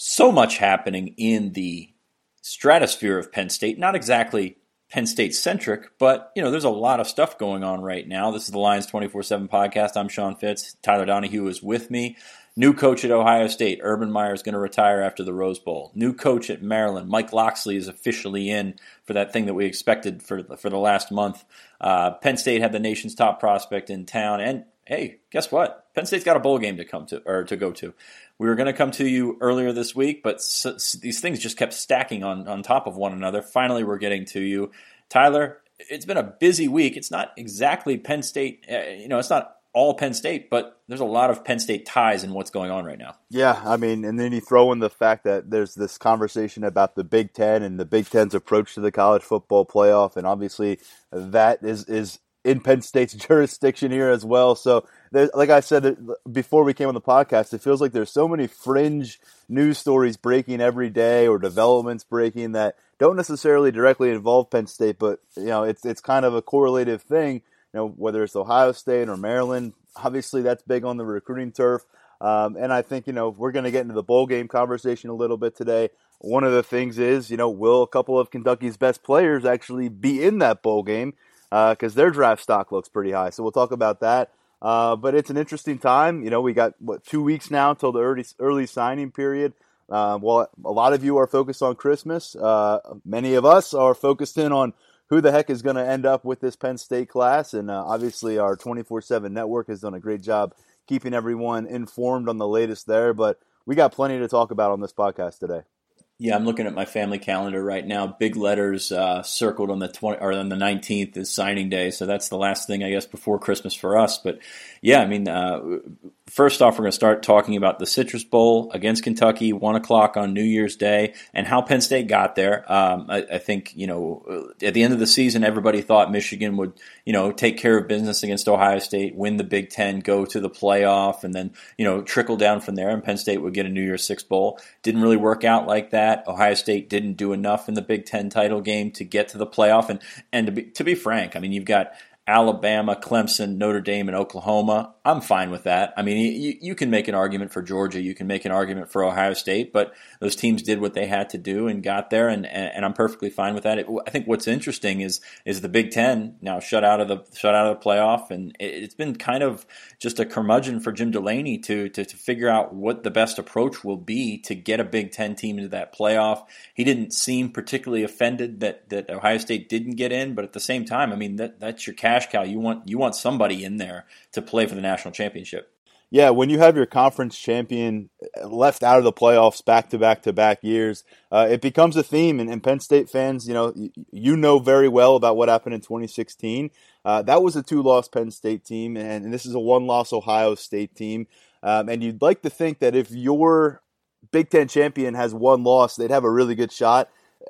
so much happening in the stratosphere of Penn State. Not exactly Penn State centric, but you know, there's a lot of stuff going on right now. This is the Lions 24/7 podcast. I'm Sean Fitz. Tyler Donohue is with me. New coach at Ohio State, Urban Meyer is going to retire after the Rose Bowl. New coach at Maryland, Mike Locksley is officially in for that thing that we expected for for the last month. Uh, Penn State had the nation's top prospect in town, and hey, guess what? Penn State's got a bowl game to come to or to go to. We were going to come to you earlier this week, but s- these things just kept stacking on on top of one another. Finally, we're getting to you, Tyler. It's been a busy week. It's not exactly Penn State. Uh, you know, it's not all Penn State, but there's a lot of Penn State ties in what's going on right now. Yeah, I mean, and then you throw in the fact that there's this conversation about the Big Ten and the Big Ten's approach to the college football playoff, and obviously that is is in Penn State's jurisdiction here as well. So, like I said before we came on the podcast, it feels like there's so many fringe news stories breaking every day or developments breaking that don't necessarily directly involve Penn State, but you know, it's it's kind of a correlative thing. You know, whether it's Ohio State or Maryland, obviously that's big on the recruiting turf. Um, and I think you know we're going to get into the bowl game conversation a little bit today. One of the things is you know will a couple of Kentucky's best players actually be in that bowl game? Because uh, their draft stock looks pretty high. So we'll talk about that. Uh, but it's an interesting time. You know, we got what two weeks now until the early early signing period. Uh, well, a lot of you are focused on Christmas. Uh, many of us are focused in on who the heck is going to end up with this Penn State class, and uh, obviously our twenty four seven network has done a great job keeping everyone informed on the latest there. But we got plenty to talk about on this podcast today. Yeah, I'm looking at my family calendar right now. Big letters uh, circled on the 20 or on the 19th is signing day, so that's the last thing I guess before Christmas for us. But yeah, I mean, uh, first off, we're going to start talking about the Citrus Bowl against Kentucky, one o'clock on New Year's Day, and how Penn State got there. Um, I, I, think you know at the end of the season, everybody thought Michigan would you know take care of business against Ohio State, win the Big Ten, go to the playoff, and then you know trickle down from there, and Penn State would get a New Year's Six bowl. Didn't really work out like that. Ohio State didn't do enough in the Big Ten title game to get to the playoff, and and to be to be frank, I mean you've got Alabama, Clemson, Notre Dame, and Oklahoma. I'm fine with that. I mean, you, you, can make an argument for Georgia, you can make an argument for Ohio State, but those teams did what they had to do and got there, and, and, I'm perfectly fine with that. It, I think what's interesting is is the Big Ten now shut out of the shut out of the playoff, and it, has been kind of just a curmudgeon for Jim Delaney to, to to figure out what the best approach will be to get a Big Ten team into that playoff. He didn't seem particularly offended that that Ohio State didn't get in, but at the same time, I mean that that's your cash cow. You want you want somebody in there to play for the national championship. Yeah, when you have your conference champion left out of the playoffs back to back to back years, uh, it becomes a theme. And, and, Penn State fans, you know, you know very well about what happened in 2016. Uh, that was a two loss Penn State team, and, and, this is a one loss Ohio State team. Um, and you'd like to think that if your Big Ten champion has one loss, they'd have a really good shot.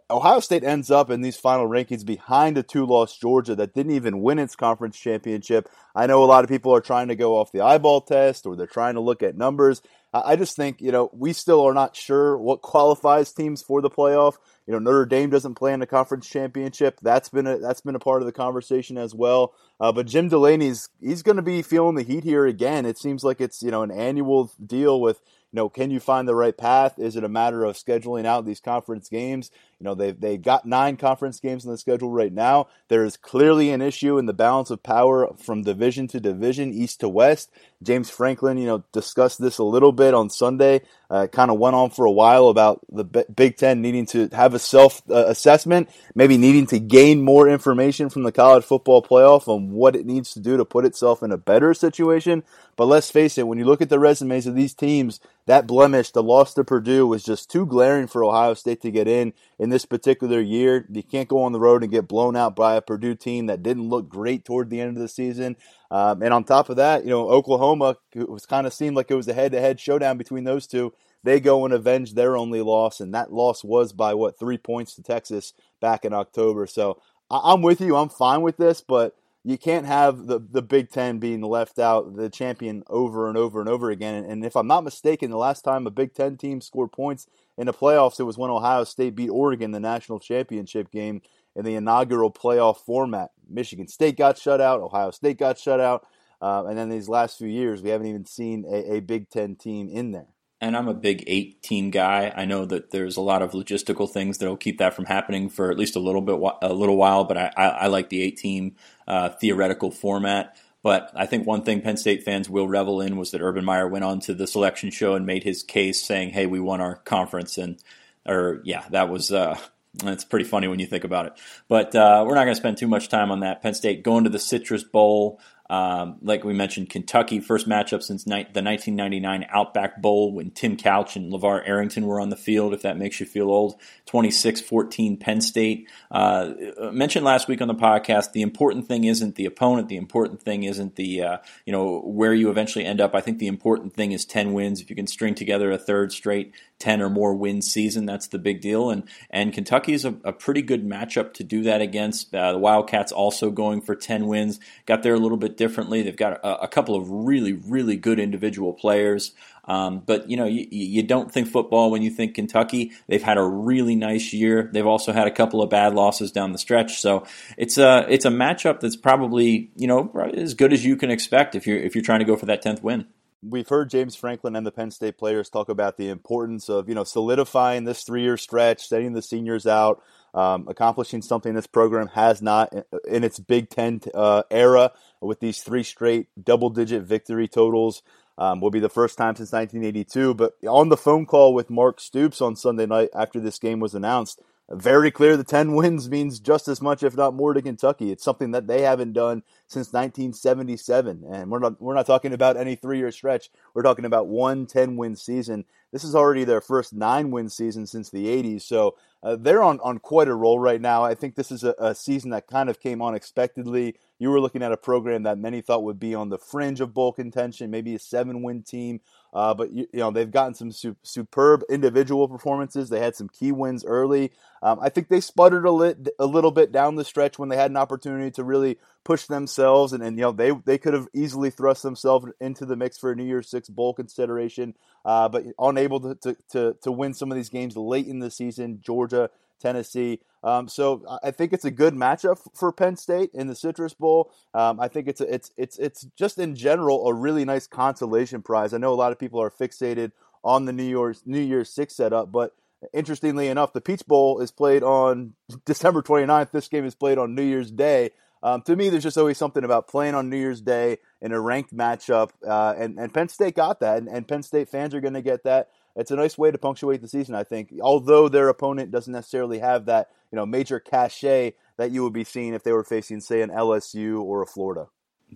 Ohio State ends up in these final rankings behind a two loss Georgia that didn't even win its conference championship. I know a lot of people are trying to go off the eyeball test or they're trying to look at numbers. I just think, you know, we still are not sure what qualifies teams for the playoff. You know, Notre Dame doesn't play in the conference championship. That's been a that's been a part of the conversation as well. Uh, but Jim Delaney's he's going to be feeling the heat here again. It seems like it's you know an annual deal with you know, can you find the right path? Is it a matter of scheduling out these conference games? You know, they've, they've got nine conference games on the schedule right now. There is clearly an issue in the balance of power from division to division, east to west. James Franklin, you know, discussed this a little bit on Sunday. Uh, kind of went on for a while about the Big Ten needing to have a self uh, assessment, maybe needing to gain more information from the college football playoff on what it needs to do to put itself in a better situation. But let's face it, when you look at the resumes of these teams, that blemish, the loss to Purdue, was just too glaring for Ohio State to get in in this particular year. You can't go on the road and get blown out by a Purdue team that didn't look great toward the end of the season. Um, and on top of that, you know, Oklahoma was kind of seemed like it was a head-to-head showdown between those two. They go and avenge their only loss, and that loss was by what three points to Texas back in October. So I- I'm with you. I'm fine with this, but you can't have the, the Big Ten being left out, the champion, over and over and over again. And, and if I'm not mistaken, the last time a Big Ten team scored points in the playoffs, it was when Ohio State beat Oregon the national championship game in the inaugural playoff format. Michigan State got shut out, Ohio State got shut out, uh, and then these last few years, we haven't even seen a, a Big Ten team in there. and I'm a big eight team guy. I know that there's a lot of logistical things that'll keep that from happening for at least a little bit, a little while. But I, I, I like the eight team uh, theoretical format. But I think one thing Penn State fans will revel in was that Urban Meyer went on to the selection show and made his case, saying, "Hey, we won our conference," and or yeah, that was. Uh, it's pretty funny when you think about it. But uh, we're not going to spend too much time on that. Penn State going to the Citrus Bowl. Um, like we mentioned, Kentucky, first matchup since ni- the 1999 Outback Bowl when Tim Couch and LeVar Arrington were on the field, if that makes you feel old. 26 14 Penn State. Uh, mentioned last week on the podcast, the important thing isn't the opponent, the important thing isn't the, uh, you know, where you eventually end up. I think the important thing is 10 wins. If you can string together a third straight 10 or more win season, that's the big deal. And, and Kentucky is a, a pretty good matchup to do that against. Uh, the Wildcats also going for 10 wins, got there a little bit differently. They've got a, a couple of really, really good individual players. Um, but you know, you, you, don't think football when you think Kentucky. They've had a really nice year. They've also had a couple of bad losses down the stretch. So it's a it's a matchup that's probably you know as good as you can expect if you're if you're trying to go for that tenth win. We've heard James Franklin and the Penn State players talk about the importance of you know solidifying this three year stretch, setting the seniors out. Um, accomplishing something this program has not in its Big Ten uh, era with these three straight double digit victory totals. Um, will be the first time since 1982. But on the phone call with Mark Stoops on Sunday night after this game was announced, very clear the 10 wins means just as much, if not more, to Kentucky. It's something that they haven't done since 1977. And we're not, we're not talking about any three year stretch. We're talking about one 10 win season. This is already their first nine win season since the 80s. So uh, they're on, on quite a roll right now. I think this is a, a season that kind of came unexpectedly you were looking at a program that many thought would be on the fringe of bowl contention, maybe a seven win team. Uh, but you, you, know they've gotten some su- superb individual performances. They had some key wins early. Um, I think they sputtered a, lit, a little bit down the stretch when they had an opportunity to really push themselves, and, and you know they they could have easily thrust themselves into the mix for a New Year's Six bowl consideration, uh, but unable to, to, to to win some of these games late in the season. Georgia Tennessee. Um, so I think it's a good matchup for Penn State in the Citrus Bowl. Um, I think it's a, it's it's it's just in general a really nice consolation prize. I know a lot of people are fixated on the New Year's New Year's Six setup, but interestingly enough, the Peach Bowl is played on December 29th. This game is played on New Year's Day. Um, to me, there's just always something about playing on New Year's Day in a ranked matchup, uh, and, and Penn State got that, and, and Penn State fans are going to get that it's a nice way to punctuate the season, I think. Although their opponent doesn't necessarily have that, you know, major cachet that you would be seeing if they were facing, say, an LSU or a Florida.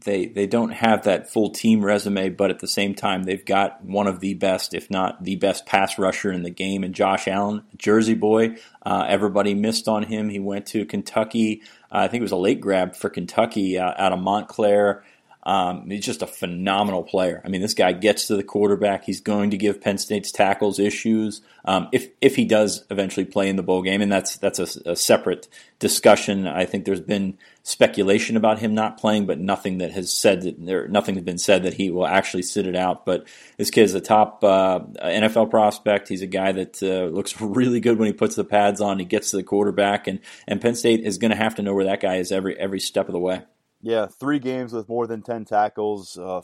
They they don't have that full team resume, but at the same time, they've got one of the best, if not the best, pass rusher in the game. And Josh Allen, Jersey boy, uh, everybody missed on him. He went to Kentucky. Uh, I think it was a late grab for Kentucky uh, out of Montclair. Um, he's just a phenomenal player. I mean, this guy gets to the quarterback. He's going to give Penn State's tackles issues um, if if he does eventually play in the bowl game, and that's that's a, a, separate discussion. I think there's been speculation about him not playing, but nothing that has said that there nothing has been said that he will actually sit it out. But this kid is a top uh, NFL prospect. He's a guy that uh, looks really good when he puts the pads on. He gets to the quarterback, and and Penn State is going to have to know where that guy is every every step of the way. Yeah, three games with more than 10 tackles, uh,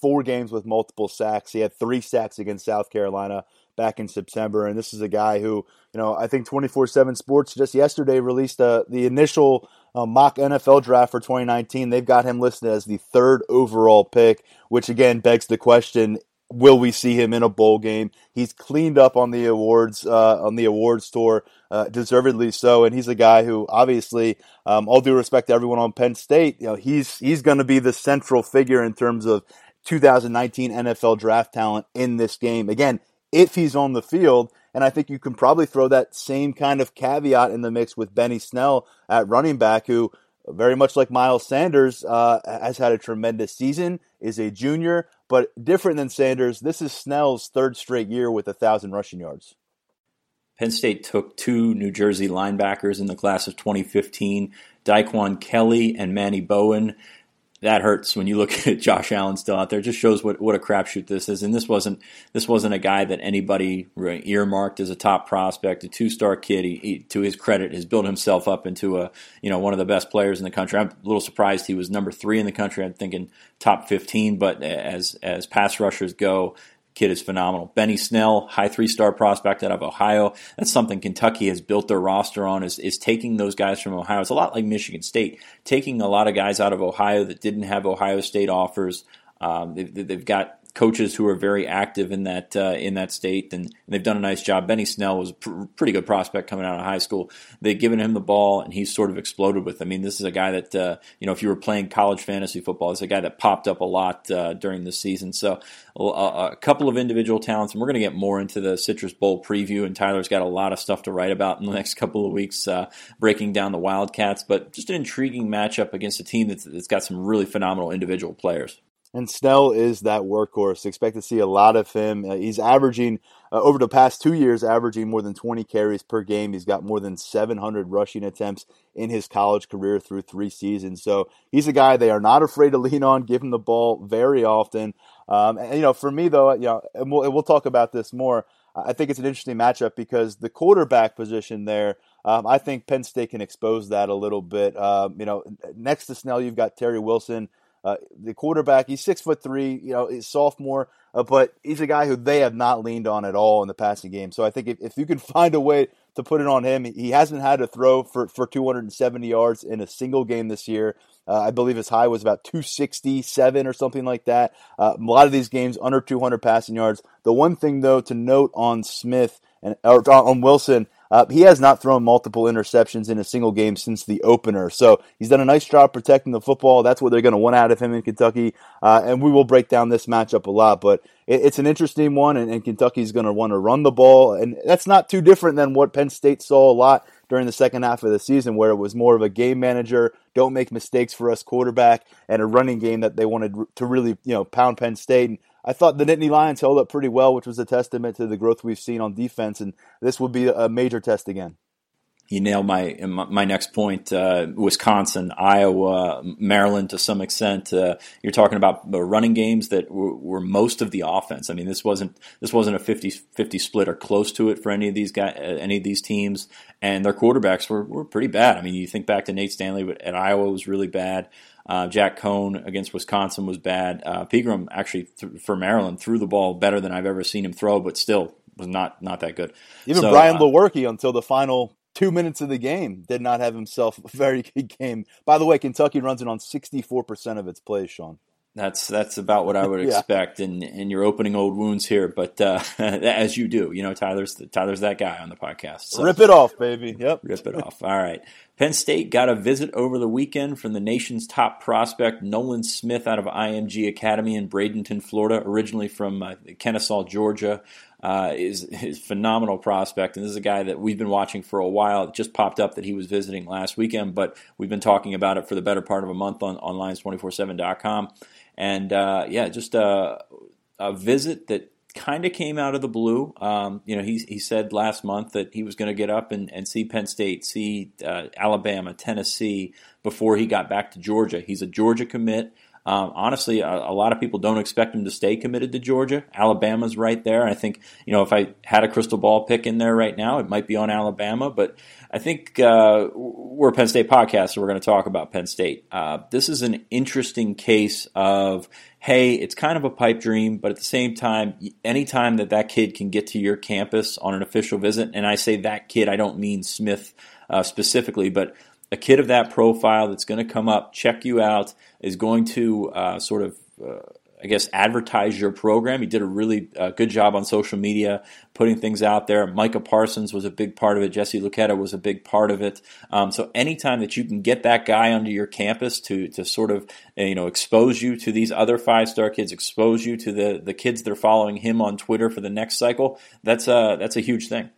four games with multiple sacks. He had three sacks against South Carolina back in September. And this is a guy who, you know, I think 24 7 Sports just yesterday released uh, the initial uh, mock NFL draft for 2019. They've got him listed as the third overall pick, which again begs the question will we see him in a bowl game? He's cleaned up on the awards uh, on the awards tour, uh, deservedly so. And he's a guy who, obviously, um, all due respect to everyone on Penn State, you know, he's he's going to be the central figure in terms of 2019 NFL draft talent in this game. Again, if he's on the field. And I think you can probably throw that same kind of caveat in the mix with Benny Snell at running back, who very much like Miles Sanders, uh, has had a tremendous season, is a junior, but different than Sanders. This is Snell's third straight year with a thousand rushing yards. Penn State took two New Jersey linebackers in the class of 2015, Daquan Kelly and Manny Bowen that hurts when you look at Josh Allen still out there. It just shows what, what a crapshoot this is. And this wasn't this wasn't a guy that anybody earmarked as a top prospect, a two star kid. He, he, to his credit, has built himself up into a you know one of the best players in the country. I'm a little surprised he was number three in the country. I'm thinking top 15, but as as pass rushers go, kid is phenomenal. Benny Snell, high three star prospect out of Ohio. That's something Kentucky has built their roster on is, is taking those guys from Ohio. It's a lot like Michigan State, taking a lot of guys out of Ohio that didn't have Ohio State offers. Um, they've, they've got coaches who are very active in that uh, in that state, and, and, they've done a nice job. Benny Snell was a pr- pretty good prospect coming out of high school. They've given him the ball, and he's sort of exploded with. I mean, this is a guy that uh, you know, if you were playing college fantasy football, it's a guy that popped up a lot uh, during the season. So a, a, couple of individual talents, and we're going to get more into the Citrus Bowl preview. And Tyler's got a lot of stuff to write about in the next couple of weeks, uh, breaking down the Wildcats. But just an intriguing matchup against a team that's, that's got some really phenomenal individual players. And Snell is that workhorse. Expect to see a lot of him. Uh, he's averaging uh, over the past two years, averaging more than 20 carries per game. He's got more than 700 rushing attempts in his college career through three seasons. So he's a guy they are not afraid to lean on, give him the ball very often. Um, and you know, for me though, you know, and we'll, and we'll talk about this more. I think it's an interesting matchup because the quarterback position there. Um, I think Penn State can expose that a little bit. Um, you know, next to Snell, you've got Terry Wilson uh, the quarterback, he's six foot three, you know, he's sophomore, uh, but he's a guy who they have not leaned on at all in the passing game. So I think if, if you can find a way to put it on him, he hasn't had to throw for, for 270 yards in a single game this year. Uh, I believe his high was about 267 or something like that. Uh, a lot of these games under 200 passing yards. The one thing though to note on Smith and or on Wilson uh, he has not thrown multiple interceptions in a single game since the opener. So he's done a nice job protecting the football. That's what they're going to want out of him in Kentucky. Uh, and we will break down this matchup a lot. But it, it's an interesting one, and, and Kentucky's going to want to run the ball. And that's not too different than what Penn State saw a lot during the second half of the season, where it was more of a game manager, don't make mistakes for us quarterback, and a running game that they wanted to really, you know, pound Penn State. And I thought the Nittany Lions held up pretty well, which was a testament to the growth we've seen on defense, and this would be a major test again. You nailed my my next point. Uh, Wisconsin, Iowa, Maryland, to some extent. Uh, you're talking about running games that were, were, most of the offense. I mean, this wasn't this wasn't a 50-50 split or close to it for any of these guys, any of these teams, and their quarterbacks were, were pretty bad. I mean, you think back to Nate Stanley, at Iowa was really bad. Uh, Jack Coan against Wisconsin was bad. Uh, Pigrome actually th- for Maryland threw the ball better than I've ever seen him throw, but still was not not that good. Even so, Brian uh, Lewerke until the final two minutes of the game did not have himself a very good game. By the way, Kentucky runs it on sixty four percent of its plays, Sean. That's that's about what I would yeah. expect, and and you're opening old wounds here, but uh, as you do, you know, Tyler's Tyler's that guy on the podcast. So. Rip it off, baby. Yep, rip it off. All right. Penn State got a visit over the weekend from the nation's top prospect, Nolan Smith, out of IMG Academy in Bradenton, Florida, originally from uh, Kennesaw, Georgia. Uh, is is phenomenal prospect, and this is a guy that we've been watching for a while. It just popped up that he was visiting last weekend, but we've been talking about it for the better part of a month on, on Lions247.com. And uh, yeah, just a, a visit that kind of came out of the blue. Um, you know, he, he said last month that he was going to get up and, and see Penn State, see uh, Alabama, Tennessee before he got back to Georgia. He's a Georgia commit. Um, honestly, a, a, lot of people don't expect him to stay committed to Georgia. Alabama's right there. I think, you know, if I had a crystal ball pick in there right now, it might be on Alabama. But I think uh, we're a Penn State podcast, so we're going to talk about Penn State. Uh, this is an interesting case of, hey, it's kind of a pipe dream, but at the same time, anytime that that kid can get to your campus on an official visit, and I say that kid, I don't mean Smith uh, specifically, but a kid of that profile that's going to come up, check you out, is going to uh, sort of, uh, I guess, advertise your program. He did a really uh, good job on social media, putting things out there. Micah Parsons was a big part of it. Jesse Luketa was a big part of it. Um, so anytime that you can get that guy onto your campus to to sort of you know expose you to these other five star kids, expose you to the the kids that are following him on Twitter for the next cycle, that's a that's a huge thing.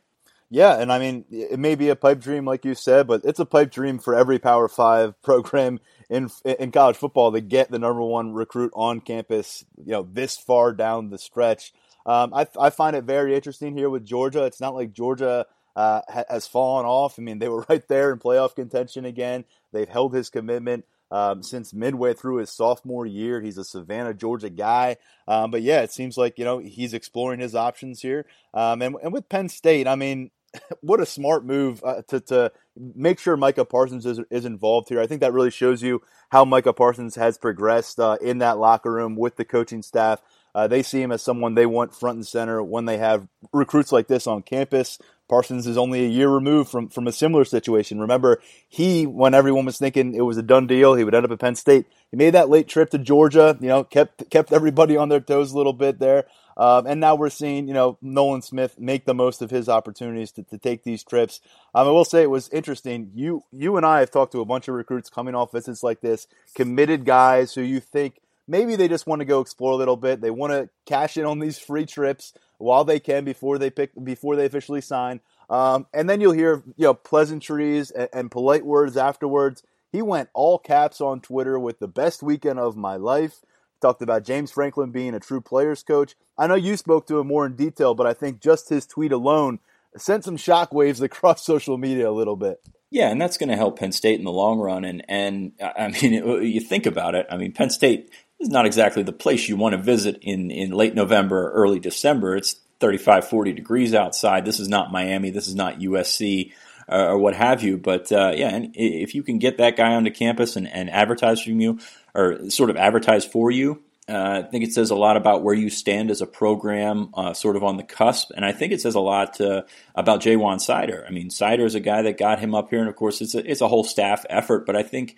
Yeah, and I mean, it may be a pipe dream, like you said, but it's a pipe dream for every Power Five program in in college football to get the number one recruit on campus. You know, this far down the stretch. Um, I, I find it very interesting here with Georgia. It's not like Georgia uh, has fallen off. I mean, they were right there in playoff contention again. They've held his commitment um, since midway through his sophomore year. He's a Savannah, Georgia guy. Um, but yeah, it seems like, you know, he's exploring his options here. Um, and, and with Penn State, I mean, what a smart move uh, to, to make sure Micah Parsons is, is involved here. I think that really shows you how Micah Parsons has progressed uh, in that locker room with the coaching staff. Uh, they see him as someone they want front and center when they have recruits like this on campus. Parsons is only a year removed from, from a similar situation. Remember, he, when everyone was thinking it was a done deal, he would end up at Penn State. He made that late trip to Georgia, you know, kept kept everybody on their toes a little bit there. Um, and now we're seeing, you know, Nolan Smith make the most of his opportunities to, to take these trips. Um, I will say it was interesting. You you and I have talked to a bunch of recruits coming off visits like this, committed guys who you think maybe they just want to go explore a little bit. They want to cash in on these free trips while they can before they pick before they officially sign. Um, and then you'll hear you know pleasantries and, and polite words afterwards. He went all caps on Twitter with the best weekend of my life. Talked about James Franklin being a true players coach. I know you spoke to him more in detail, but I think just his tweet alone sent some shockwaves across social media a little bit. Yeah, and that's going to help Penn State in the long run. And and I mean, you think about it. I mean, Penn State is not exactly the place you want to visit in in late November, early December. It's 35, 40 degrees outside. This is not Miami. This is not USC. Uh, or what have you, but uh, yeah, and if you can get that guy onto campus and, and advertise from you, or sort of advertise for you, uh, I think it says a lot about where you stand as a program, uh, sort of on the cusp, and I think it says a lot uh, about Ja'Juan Seider. I mean, Seider is a guy that got him up here, and of course, it's a, it's a whole staff effort. But I think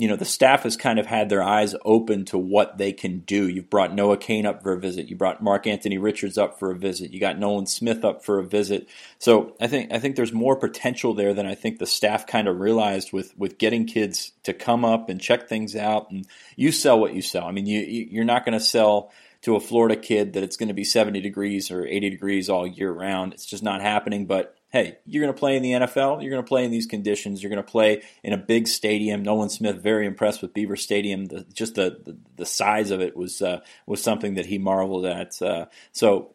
you know, the staff has kind of had their eyes open to what they can do. You've brought Noah Cain up for a visit. You brought Mark Anthony Richards up for a visit. You got Nolan Smith up for a visit. So I think I think there's more potential there than I think the staff kind of realized with with getting kids to come up and check things out. And you sell what you sell. I mean, you you're not going to sell to a Florida kid that it's going to be 70 degrees or 80 degrees all year round. It's just not happening. But hey, you're going to play in the NFL. You're going to play in these conditions. You're going to play in a big stadium. Nolan Smith very impressed with Beaver Stadium. The, just the, the, the size of it was uh, was something that he marveled at. Uh, so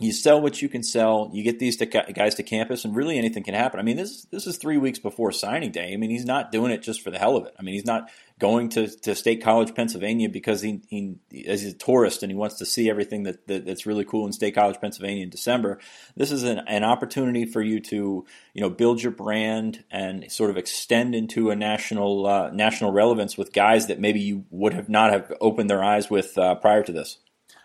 you sell what you can sell. You get these to, guys to campus, and really anything can happen. I mean, this this is three weeks before signing day. I mean, he's not doing it just for the hell of it. I mean, he's not going to, to State College, Pennsylvania, because he, he is a tourist and he wants to see everything that, that, that's really cool in State College, Pennsylvania in December. This is an, an opportunity for you to you know build your brand and sort of extend into a national uh, national relevance with guys that maybe you would have not have opened their eyes with uh, prior to this.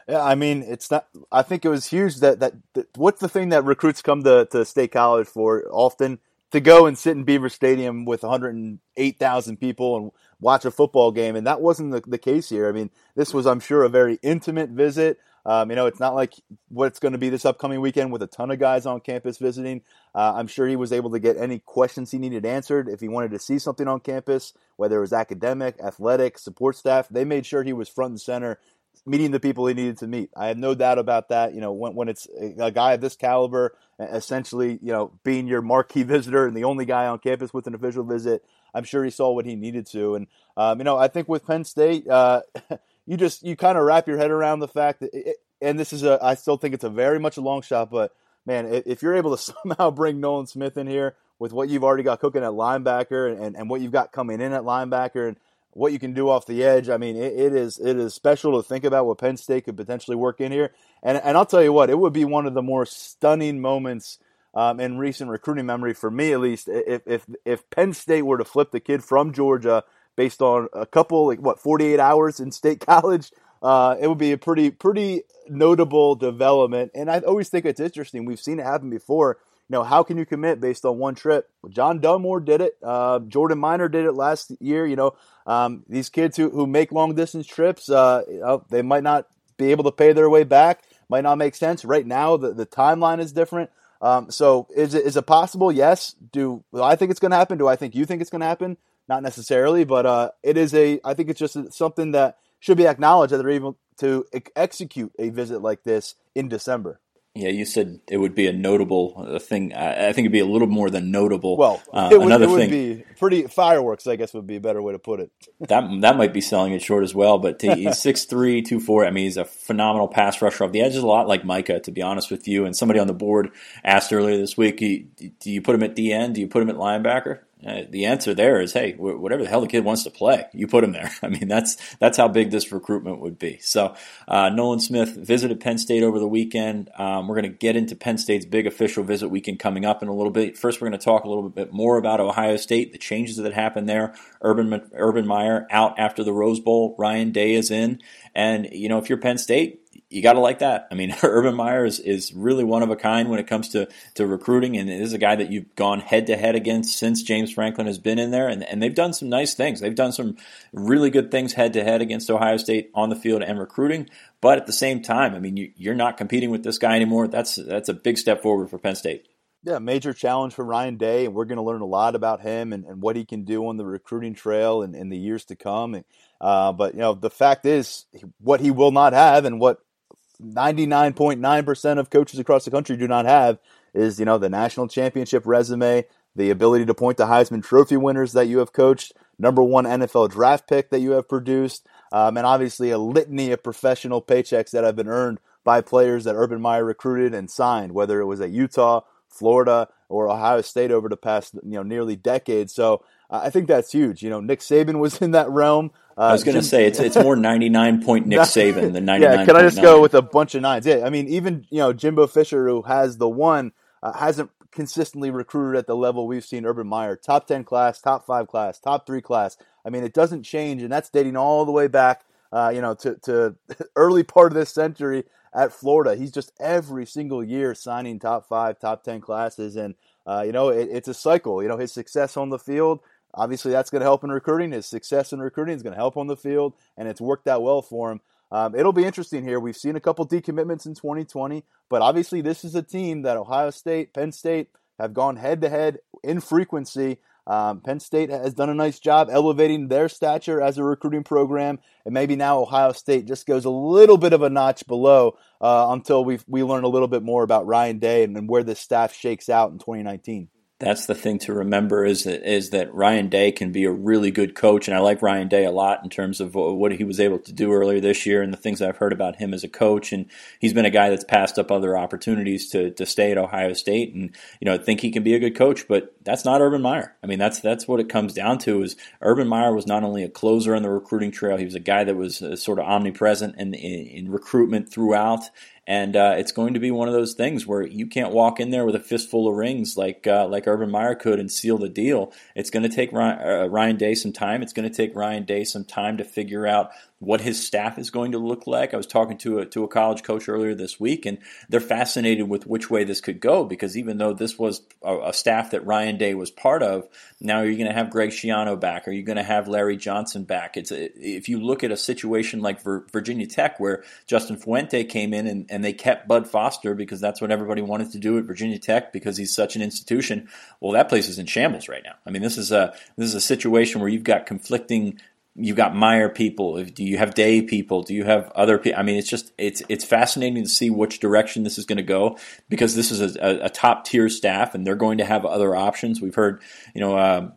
Yeah, I mean, it's not. I think it was huge that, that, that what's the thing that recruits come to, to State College for often to go and sit in Beaver Stadium with 108,000 people and watch a football game, and that wasn't the, the case here. I mean, this was, I'm sure, a very intimate visit. Um, you know, it's not like what's going to be this upcoming weekend with a ton of guys on campus visiting. Uh, I'm sure he was able to get any questions he needed answered. If he wanted to see something on campus, whether it was academic, athletic, support staff, they made sure he was front and center meeting the people he needed to meet. I have no doubt about that. You know, when, when it's a guy of this caliber, essentially, you know, being your marquee visitor and the only guy on campus with an official visit, I'm sure he saw what he needed to. And, um, you know, I think with Penn State, uh, you just, you kind of wrap your head around the fact that, it, and this is a, I still think it's a very much a long shot, but man, if you're able to somehow bring Nolan Smith in here with what you've already got cooking at linebacker and, and what you've got coming in at linebacker and, what you can do off the edge. I mean, it, it is it is special to think about what Penn State could potentially work in here. And and I'll tell you what, it would be one of the more stunning moments um, in recent recruiting memory for me, at least, if if if Penn State were to flip the kid from Georgia based on a couple like what 48 hours in state college. Uh, it would be a pretty pretty notable development, and I always think it's interesting. We've seen it happen before know, how can you commit based on one trip? Well, John Dunmore did it. Uh, Jordan Minor did it last year. You know, um, these kids who, who make long distance trips, uh, you know, they might not be able to pay their way back. Might not make sense right now. The the timeline is different. Um, so is it is it possible? Yes. Do I think it's going to happen? Do I think you think it's going to happen? Not necessarily, but uh, it is a. I think it's just something that should be acknowledged that they're able to execute a visit like this in December. Yeah, you said it would be a notable uh, thing. I, I think it'd be a little more than notable. Well, uh, it would, another it would thing, be pretty fireworks. I guess would be a better way to put it. that that might be selling it short as well. But he's six three, two four. I mean, he's a phenomenal pass rusher off the edge. Is a lot like Micah, to be honest with you. And somebody on the board asked earlier this week, do you put him at DN? Do you put him at linebacker? Uh, the answer there is, hey, whatever the hell the kid wants to play, you put him there. I mean, that's that's how big this recruitment would be. So, uh, Nolan Smith visited Penn State over the weekend. Um, we're going to get into Penn State's big official visit weekend coming up in a little bit. First, we're going to talk a little bit more about Ohio State, the changes that happened there. Urban Urban Meyer out after the Rose Bowl. Ryan Day is in, and you know, if you're Penn State, you got to like that. I mean, Urban Meyer is, is really one of a kind when it comes to, to recruiting, and is a guy that you've gone head to head against since James Franklin has been in there, and, and they've done some nice things. They've done some really good things head to head against Ohio State on the field and recruiting, but at the same time, I mean, you, you're not competing with this guy anymore. That's that's a big step forward for Penn State. Yeah, major challenge for Ryan Day, and we're going to learn a lot about him and, and what he can do on the recruiting trail in, in the years to come. And, uh, but you know, the fact is, what he will not have, and what 99.9% of coaches across the country do not have, is you know the national championship resume, the ability to point to Heisman Trophy winners that you have coached, number one NFL draft pick that you have produced, um, and obviously a litany of professional paychecks that have been earned by players that Urban Meyer recruited and signed, whether it was at Utah Florida or Ohio State over the past you know nearly decade. So uh, I think that's huge. You know, Nick Saban was in that realm. Uh, I was going to say it's it's more ninety nine point Nick Saban than ninety nine. Yeah, can I just go with a bunch of nines? Yeah, I mean even you know Jimbo Fisher who has the one uh, hasn't consistently recruited at the level we've seen Urban Meyer top ten class, top five class, top three class. I mean it doesn't change, and that's dating all the way back. Uh, you know, to, to early part of this century at Florida. He's just every single year signing top five, top 10 classes. And, uh, you know, it, it's a cycle. You know, his success on the field, obviously that's going to help in recruiting. His success in recruiting is going to help on the field, and it's worked out well for him. Um, it'll be interesting here. We've seen a couple decommitments in 2020, but obviously this is a team that Ohio State, Penn State have gone head to head in frequency. Um, Penn State has done a nice job elevating their stature as a recruiting program, and maybe now Ohio State just goes a little bit of a notch below uh, until we we learn a little bit more about Ryan Day and, and where this staff shakes out in 2019 that's the thing to remember is that is that Ryan Day can be a really good coach, and I like Ryan Day a lot in terms of what he was able to do earlier this year and the things I've heard about him as a coach. And he's been a guy that's passed up other opportunities to to stay at Ohio State, and you know think he can be a good coach, but that's not Urban Meyer. I mean that's that's what it comes down to. Is Urban Meyer was not only a closer on the recruiting trail, he was a guy that was uh, sort of omnipresent in, in, in recruitment throughout, and uh, it's going to be one of those things where you can't walk in there with a fistful of rings like uh, like Urban Meyer could and seal the deal. It's going to take Ryan, uh, Ryan Day some time. It's going to take Ryan Day some time to figure out what his staff is going to look like. I was talking to a, to a college coach earlier this week, and they're fascinated with which way this could go because even though this was a, a staff that Ryan Day was part of, now are you're going to have Greg Schiano back, Are you're going to have Larry Johnson back. It's a, if you look at a situation like Virginia Tech where Justin Fuente came in and, and they kept Bud Foster because that's what everybody wanted to do at Virginia Tech because he's such an institution. Well, that place is in shambles right now. I mean, this is a this is a situation where you've got conflicting you've got Meyer people. Do you have Day people? Do you have other people? I mean, it's just it's it's fascinating to see which direction this is going to go because this is a, a, top tier staff and they're going to have other options. We've heard, you know. Uh,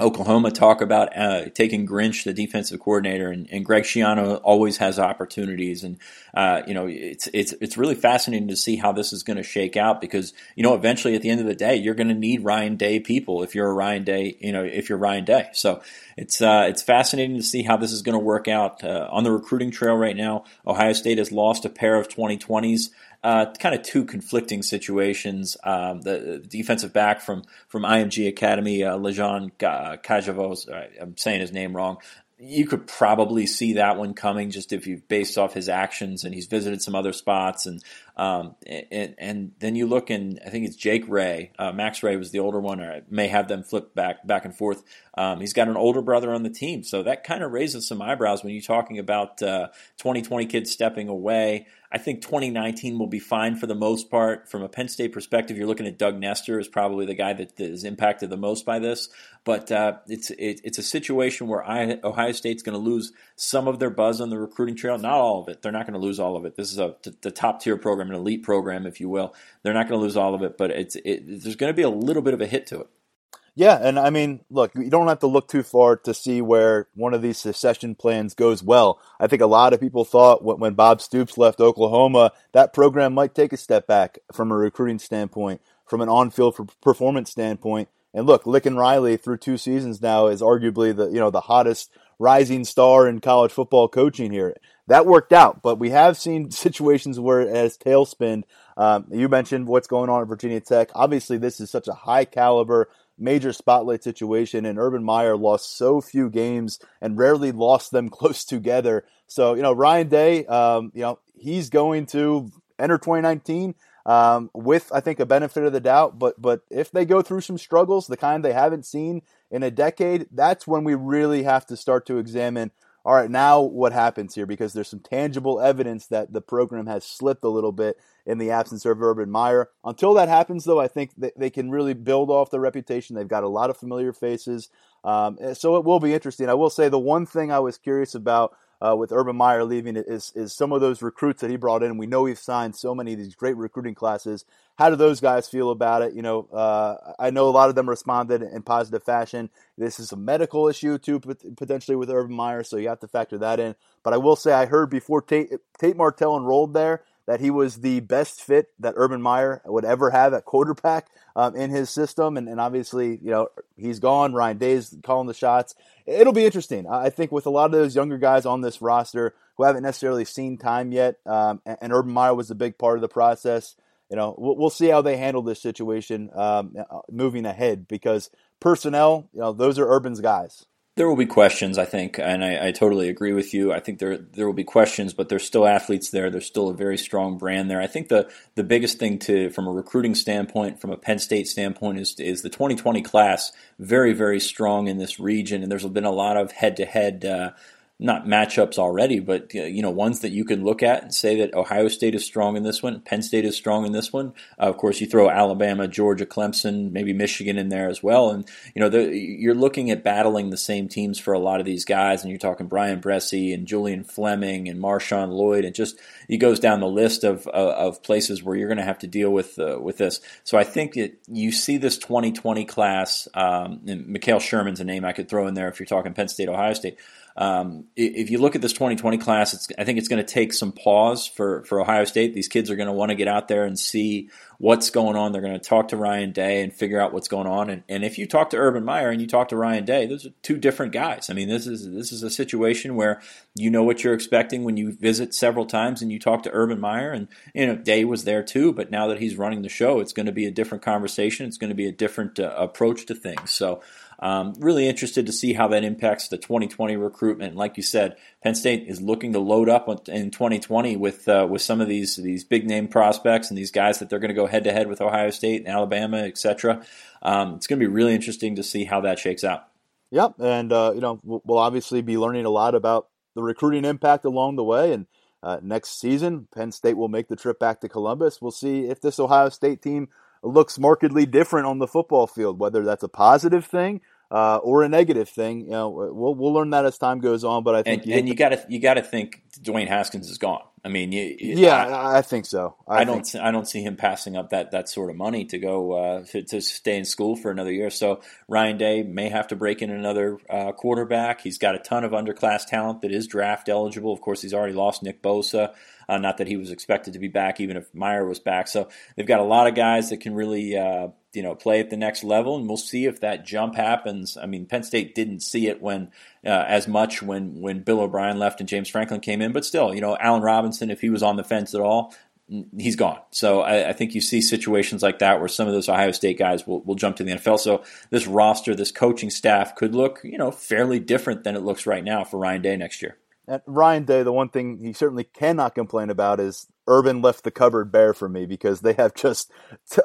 Oklahoma talk about uh, taking Grinch, the defensive coordinator, and, and, Greg Schiano always has opportunities, and uh, you know it's it's it's really fascinating to see how this is going to shake out because you know eventually at the end of the day you're going to need Ryan Day people if you're a Ryan Day, you know if you're Ryan Day. So it's uh, it's fascinating to see how this is going to work out uh, on the recruiting trail right now. Ohio State has lost a pair of 2020s uh, kind of two conflicting situations. Um, the, defensive back from from IMG Academy, uh, Lejon Kajavos, I'm saying his name wrong. You could probably see that one coming just if you based off his actions, and he's visited some other spots, and um, and, and, then you look and I think it's Jake Wray. Uh, Max Wray was the older one, or I may have them flip back back and forth. Um, he's got an older brother on the team, so that kind of raises some eyebrows when you're talking about uh, 2020 kids stepping away. I think 2019 will be fine for the most part. From a Penn State perspective, you're looking at Doug Nester is probably the guy that is impacted the most by this. But uh, it's it, it's a situation where I, Ohio State's going to lose some of their buzz on the recruiting trail. Not all of it. They're not going to lose all of it. This is a the top tier program, an elite program, if you will. They're not going to lose all of it, but it's it, there's going to be a little bit of a hit to it. Yeah, and I mean, look, you don't have to look too far to see where one of these secession plans goes well. I think a lot of people thought when Bob Stoops left Oklahoma, that program might take a step back from a recruiting standpoint, from an on-field performance standpoint. And look, Lincoln Riley through two seasons now is arguably the you know the hottest rising star in college football coaching here. That worked out, but we have seen situations where it has tailspin. Um, you mentioned what's going on at Virginia Tech. Obviously, this is such a high caliber, major spotlight situation, and Urban Meyer lost so few games and rarely lost them close together. So, you know, Ryan Day, um, you know, he's going to enter 2019 um, with I think a benefit of the doubt. But but if they go through some struggles, the kind they haven't seen in a decade, that's when we really have to start to examine. All right, now what happens here? Because there's some tangible evidence that the program has slipped a little bit in the absence of Urban Meyer. Until that happens, though, I think they can really build off the reputation. They've got a lot of familiar faces, um, so it will be interesting. I will say the one thing I was curious about uh, with Urban Meyer leaving is is some of those recruits that he brought in. We know he's signed so many of these great recruiting classes. How do those guys feel about it? You know, uh, I know a lot of them responded in positive fashion. This is a medical issue too, potentially with Urban Meyer, so you have to factor that in. But I will say, I heard before Tate, Tate Martell enrolled there that he was the best fit that Urban Meyer would ever have at quarterback um, in his system. And, and, obviously, you know, he's gone. Ryan Day's calling the shots. It'll be interesting. I think with a lot of those younger guys on this roster who haven't necessarily seen time yet, um, and, Urban Meyer was a big part of the process. You know, we'll, we'll see how they handle this situation um, uh, moving ahead because personnel, you know, those are Urban's guys. There will be questions, I think, and I, I, totally agree with you. I think there there will be questions, but there's still athletes there. There's still a very strong brand there. I think the the biggest thing to from a recruiting standpoint, from a Penn State standpoint, is is the 2020 class very very strong in this region, and there's been a lot of head to head not matchups already, but uh, you know ones that you can look at and say that Ohio State is strong in this one, Penn State is strong in this one. Uh, of course, you throw Alabama, Georgia, Clemson, maybe Michigan in there as well, and you know the, you're looking at battling the same teams for a lot of these guys, and you're talking Bryan Bresee and Julian Fleming and Marshawn Lloyd, and just it goes down the list of uh, of places where you're going to have to deal with uh, with this. So I think that you see this 2020 class. Um, and Mikael Sherman's a name I could throw in there if you're talking Penn State, Ohio State. Um, if you look at this 2020 class, I think it's going to take some pause for, for Ohio State. These kids are going to want to get out there and see what's going on. They're going to talk to Ryan Day and figure out what's going on. And, and if you talk to Urban Meyer and you talk to Ryan Day, those are two different guys. I mean, this is this is a situation where you know what you're expecting when you visit several times and you talk to Urban Meyer. And you know, Day was there too, but now that he's running the show, it's going to be a different conversation. It's going to be a different uh, approach to things. So. Um, really interested to see how that impacts the 2020 recruitment. Like you said, Penn State is looking to load up in 2020 with uh, with some of these these big name prospects and these guys that they're going to go head to head with Ohio State and Alabama, etc. Um, it's going to be really interesting to see how that shakes out. Yep, and uh, you know we'll obviously be learning a lot about the recruiting impact along the way and. Uh, next season, Penn State will make the trip back to Columbus. We'll see if this Ohio State team looks markedly different on the football field, whether that's a positive thing uh, or a negative thing. You know, we'll we'll learn that as time goes on. But I think and you, got to you got to think Dwayne Haskins is gone. I mean, you, yeah, I, I, think so. I, I don't think. I don't see him passing up that that sort of money to go uh, to, to, stay in school for another year. So Ryan Day may have to break in another uh, quarterback. He's got a ton of underclass talent that is draft eligible. Of course, he's already lost Nick Bosa. Uh, not that he was expected to be back, even if Meyer was back. So they've got a lot of guys that can really uh, you know play at the next level, and we'll see if that jump happens. I mean, Penn State didn't see it when uh, as much when when Bill O'Brien left and James Franklin came in, but still, you know, Allen Robinson, if he was on the fence at all, he's gone. So I, I, think you see situations like that where some of those Ohio State guys will, will jump to the NFL. So this roster, this coaching staff could look, you know, fairly different than it looks right now for Ryan Day next year. And Ryan Day, the one thing he certainly cannot complain about is Urban left the cupboard bare for me because they have just,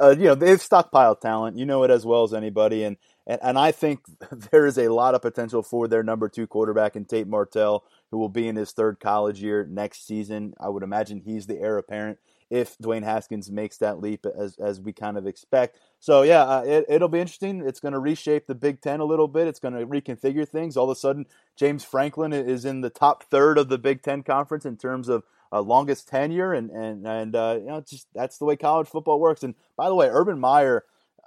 uh, you know, they've stockpiled talent. You know it as well as anybody, and, and and I think there is a lot of potential for their number two quarterback in Tate Martell, who will be in his third college year next season. I would imagine he's the heir apparent if Dwayne Haskins makes that leap as as we kind of expect. So yeah, uh, it, it'll be interesting. It's going to reshape the Big Ten a little bit. It's going to reconfigure things. All of a sudden, James Franklin is in the top third of the Big Ten conference in terms of uh, longest tenure, and and and uh, you know, just that's the way college football works. And by the way, Urban Meyer.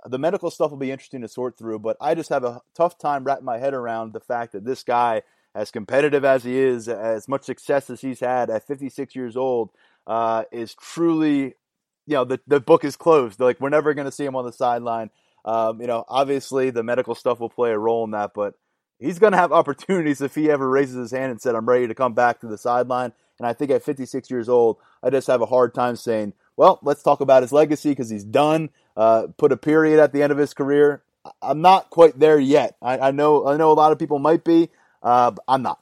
The medical stuff will be interesting to sort through, but I just have a tough time wrapping my head around the fact that this guy, as competitive as he is, as much success as he's had at 56 years old, uh, is truly, you know, the, the book is closed. Like, we're never going to see him on the sideline. Um, you know, obviously the medical stuff will play a role in that, but he's going to have opportunities if he ever raises his hand and said, I'm ready to come back to the sideline. And I think at 56 years old, I just have a hard time saying, well, let's talk about his legacy because he's done. Uh, put a period at the end of his career. I'm not quite there yet. I, I know I know a lot of people might be. Uh, I'm not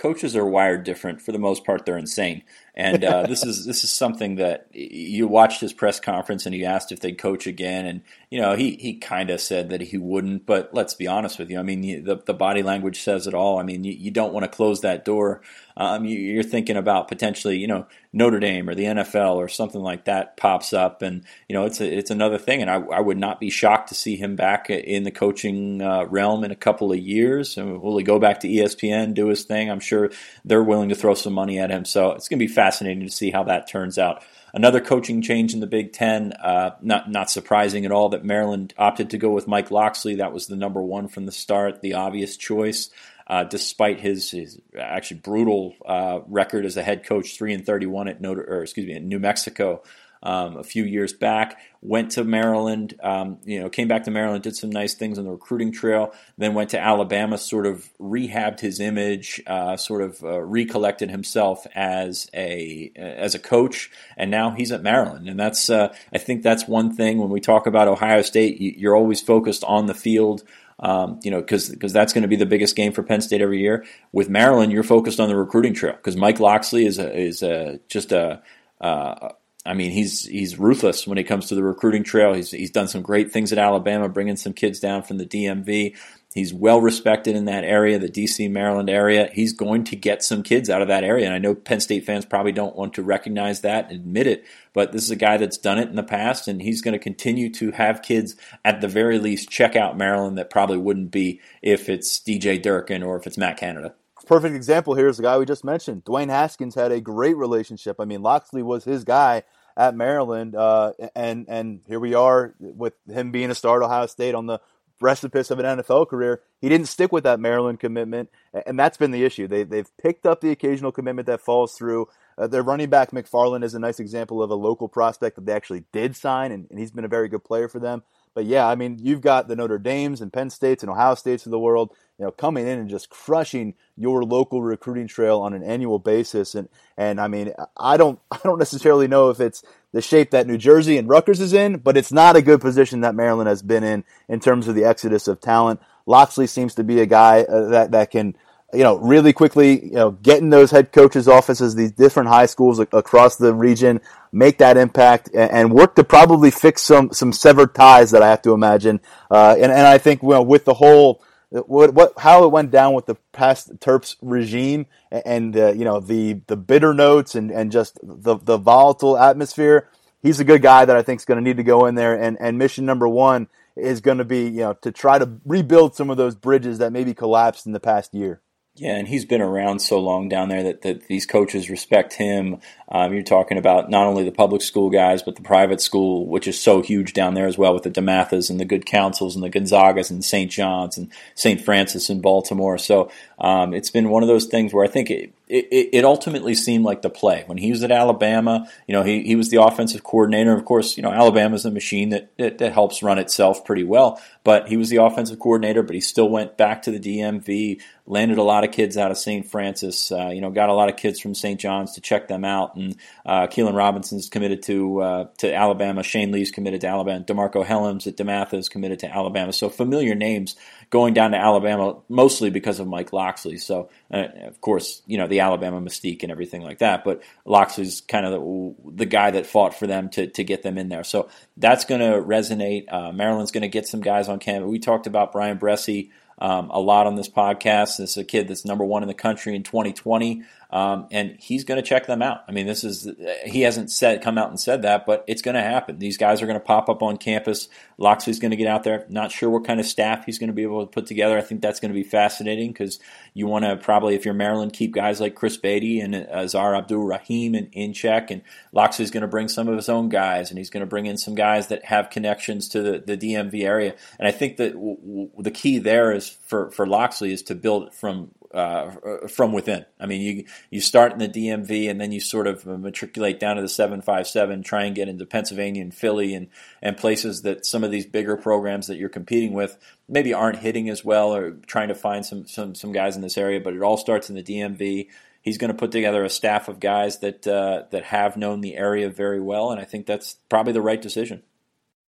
coaches are wired different. For the most part, they're insane. And uh, this is this is something that you watched his press conference, and he asked if they'd coach again, and you know he he kind of said that he wouldn't. But let's be honest with you. I mean, the the body language says it all. I mean, you, you don't want to close that door. Um, you, are thinking about potentially, you know, Notre Dame or the NFL or something like that pops up, and you know it's a, it's another thing. And I, I would not be shocked to see him back in the coaching uh, realm in a couple of years. And will he go back to ESPN, do his thing? I'm sure they're willing to throw some money at him. So it's going to be fascinating to see how that turns out. Another coaching change in the Big Ten, uh, not not surprising at all that Maryland opted to go with Mike Locksley. That was the number one from the start, the obvious choice. Uh, despite his, his actually brutal uh, record as a head coach, three and thirty-one at Notre, or excuse me, in New Mexico, um, a few years back. Went to Maryland, um, you know, came back to Maryland, did some nice things on the recruiting trail. Then went to Alabama, sort of rehabbed his image, uh, sort of uh, recollected himself as a as a coach, and now he's at Maryland. And that's uh, I think that's one thing when we talk about Ohio State, you're always focused on the field. Um, you know, because because that's going to be the biggest game for Penn State every year. With Maryland, you're focused on the recruiting trail because Mike Locksley is a, is a, just a, uh, I mean, he's he's ruthless when it comes to the recruiting trail. He's he's done some great things at Alabama, bringing some kids down from the DMV. He's well respected in that area, the DC Maryland area. He's going to get some kids out of that area, and I know Penn State fans probably don't want to recognize that, admit it, but this is a guy that's done it in the past, and he's going to continue to have kids at the very least check out Maryland that probably wouldn't be if it's DJ Durkin or if it's Matt Canada perfect example here is the guy we just mentioned. Dwayne Haskins had a great relationship. I mean, Locksley was his guy at Maryland, uh, and and here we are with him being a star at Ohio State on the precipice of an NFL career. He didn't stick with that Maryland commitment, and that's been the issue. They they've picked up the occasional commitment that falls through. Uh, their running back McFarland is a nice example of a local prospect that they actually did sign, and, and he's been a very good player for them. But yeah, I mean, you've got the Notre Dames and Penn States and Ohio States of the world, you know, coming in and just crushing your local recruiting trail on an annual basis. And and I mean, I don't I don't necessarily know if it's the shape that New Jersey and Rutgers is in, but it's not a good position that Maryland has been in in terms of the exodus of talent. Locksley seems to be a guy uh, that that can you know, really quickly, you know, get in those head coaches' offices, these different high schools across the region, make that impact, and work to probably fix some some severed ties that I have to imagine. Uh, and and I think well, with the whole what what how it went down with the past Terps regime, and uh, you know the the bitter notes and and just the the volatile atmosphere. He's a good guy that I think is going to need to go in there, and and mission number one is going to be you know to try to rebuild some of those bridges that maybe collapsed in the past year. Yeah, and he's been around so long down there that, that these coaches respect him. Um, you're talking about not only the public school guys, but the private school, which is so huge down there as well, with the DeMathas and the Good Counsels and the Gonzagas and St. John's and St. Francis in Baltimore. So um, it's been one of those things where I think it, it, it, ultimately seemed like the play when he was at Alabama. You know, he, he was the offensive coordinator. Of course, you know Alabama's a machine that, that, that helps run itself pretty well. But he was the offensive coordinator. But he still went back to the DMV, landed a lot of kids out of St. Francis. Uh, you know, got a lot of kids from St. John's to check them out. And uh, Keilan Robinson's committed to uh, to Alabama. Shane Lee's committed to Alabama. Demarcco Hellams at DeMatha is committed to Alabama. So familiar names going down to Alabama, mostly because of Mike Locksley. So, uh, of course, you know, the Alabama mystique and everything like that. But Locksley's kind of the, the guy that fought for them to, to get them in there. So that's going to resonate. Uh, Maryland's going to get some guys on campus. We talked about Bryan Bresee um, a lot on this podcast. This is a kid that's number one in the country in 2020. Um, and he's going to check them out. I mean, this is he hasn't said come out and said that, but it's going to happen. These guys are going to pop up on campus. Locksley's going to get out there. Not sure what kind of staff he's going to be able to put together. I think that's going to be fascinating because you want to probably, if you're Maryland, keep guys like Chris Beatty and Azar Abdul Rahim in, in check. And Locksley's going to bring some of his own guys, and he's going to bring in some guys that have connections to the, the DMV area. And I think that w- w- the key there is for for Locksley is to build from uh, from within. I mean, you you start in the DMV and then you sort of matriculate down to the 757, try and get into Pennsylvania and Philly and and places that some of these bigger programs that you're competing with maybe aren't hitting as well or trying to find some some some guys in this area. But it all starts in the DMV. He's going to put together a staff of guys that uh, that have known the area very well, and I think that's probably the right decision.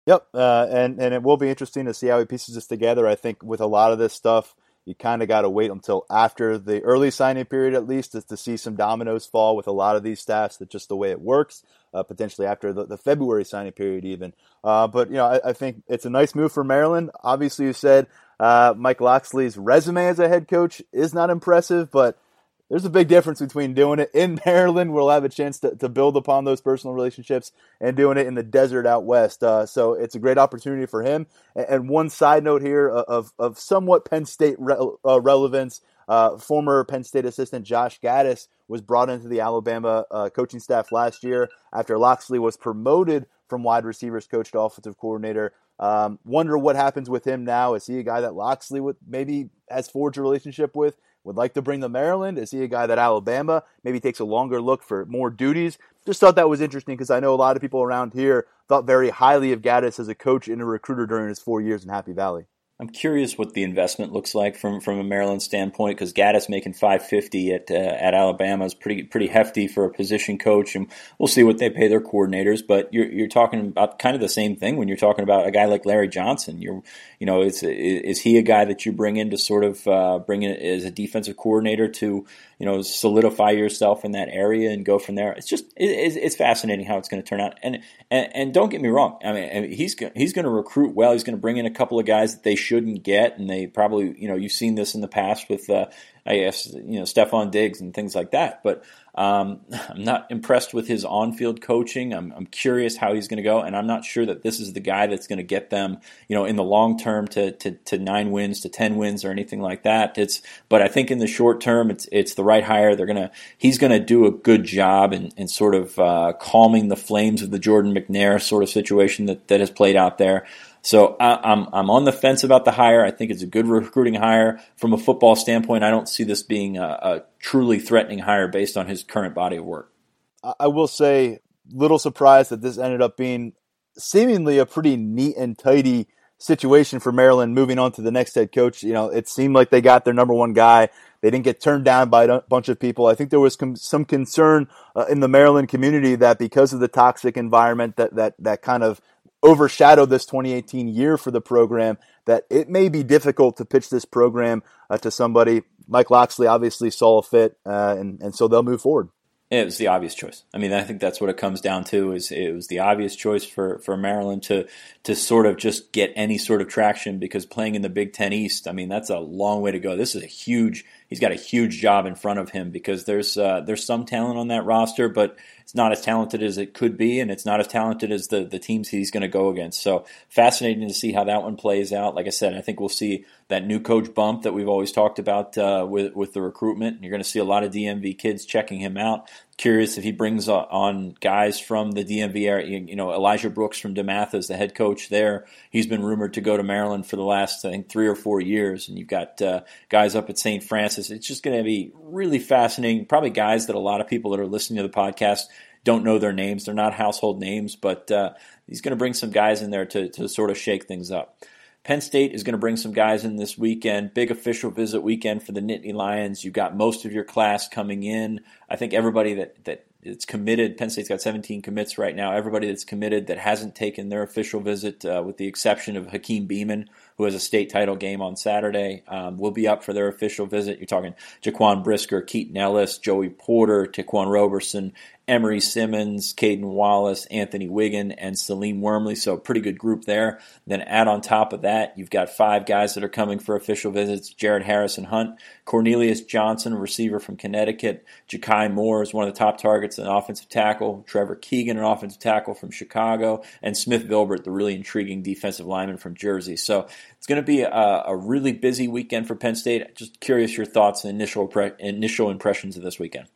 Yep, uh, and and it will be interesting to see how he pieces this together. I think with a lot of this stuff, you kind of got to wait until after the early signing period, at least, to, see some dominoes fall with a lot of these staffs. That's just the way it works. Uh, potentially after the, the, February signing period, even. Uh, but you know, I, I, think it's a nice move for Maryland. Obviously, you said uh, Mike Locksley's resume as a head coach is not impressive, but there's a big difference between doing it in Maryland, where we'll have a chance to, to build upon those personal relationships, and doing it in the desert out west. Uh, so it's a great opportunity for him. And, and one side note here of, of somewhat Penn State re- uh, relevance uh, former Penn State assistant Josh Gattis was brought into the Alabama uh, coaching staff last year after Locksley was promoted from wide receivers coach to offensive coordinator. Um, wonder what happens with him now. Is he a guy that Locksley would maybe has forged a relationship with? Would like to bring to Maryland? Is he a guy that Alabama maybe takes a longer look for more duties? Just thought that was interesting because I know a lot of people around here thought very highly of Gattis as a coach and a recruiter during his four years in Happy Valley. I'm curious what the investment looks like from from a Maryland standpoint because Gattis making 550 at uh, at Alabama is pretty pretty hefty for a position coach, and we'll see what they pay their coordinators. But you're you're talking about kind of the same thing when you're talking about a guy like Larry Johnson. You're you know is is he a guy that you bring in to sort of uh, bring in as a defensive coordinator to you know solidify yourself in that area and go from there? It's just it, it's fascinating how it's going to turn out. And, and and don't get me wrong, I mean he's he's going to recruit well. He's going to bring in a couple of guys that they shouldn't get, and they probably, you know, you've seen this in the past with, uh, I guess, you know, Stefon Diggs and things like that. But um, I'm not impressed with his on-field coaching. I'm, I'm curious how he's going to go, and I'm not sure that this is the guy that's going to get them, you know, in the long term to, to, to nine wins, to ten wins, or anything like that. It's, but I think in the short term, it's it's the right hire. They're gonna, he's going to do a good job in, in sort of uh, calming the flames of the Jordan McNair sort of situation that that has played out there. So I, am I'm on the fence about the hire. I think it's a good recruiting hire from a football standpoint. I don't see this being a, a truly threatening hire based on his current body of work. I will say, little surprised that this ended up being seemingly a pretty neat and tidy situation for Maryland moving on to the next head coach. You know, it seemed like they got their number one guy. They didn't get turned down by a bunch of people. I think there was com- some concern uh, in the Maryland community that because of the toxic environment that that that kind of overshadowed this 2018 year for the program that it may be difficult to pitch this program uh, to somebody. Mike Locksley obviously saw a fit, uh, and, and so they'll move forward. It was the obvious choice. I mean, I think that's what it comes down to. Is it was the obvious choice for, for Maryland to to sort of just get any sort of traction because playing in the Big Ten East, I mean, that's a long way to go. This is a huge. He's got a huge job in front of him because there's uh, there's some talent on that roster, but it's not as talented as it could be, and it's not as talented as the, the teams he's going to go against. So fascinating to see how that one plays out. Like I said, I think we'll see that new coach bump that we've always talked about uh, with with the recruitment. You're going to see a lot of DMV kids checking him out. Curious if he brings on guys from the DMV area. You know, Elijah Brooks from DeMatha is the head coach there. He's been rumored to go to Maryland for the last I think three or four years, and you've got uh, guys up at St. Francis. It's just going to be really fascinating. Probably guys that a lot of people that are listening to the podcast don't know their names. They're not household names, but uh, he's going to bring some guys in there to, to sort of shake things up. Penn State is going to bring some guys in this weekend. Big official visit weekend for the Nittany Lions. You've got most of your class coming in. I think everybody that, that it's committed. Penn State's got 17 commits right now. Everybody that's committed that hasn't taken their official visit, uh, with the exception of Hakeem Beamon, who has a state title game on Saturday, um, will be up for their official visit. You're talking Jaquan Brisker, Keaton Ellis, Joey Porter, Taquan Roberson, Emery Simmons, Caden Wallace, Anthony Wiggin, and Salim Wormley. So pretty good group there. Then add on top of that, you've got five guys that are coming for official visits: Jared Harrison Hunt, Cornelius Johnson, receiver from Connecticut, Ja'Kai Moore is one of the top targets, an offensive tackle, Trevor Keegan, an offensive tackle from Chicago, and Smith Vilbert, the really intriguing defensive lineman from Jersey. So it's going to be a, a really busy weekend for Penn State. Just curious your thoughts and initial initial impressions of this weekend.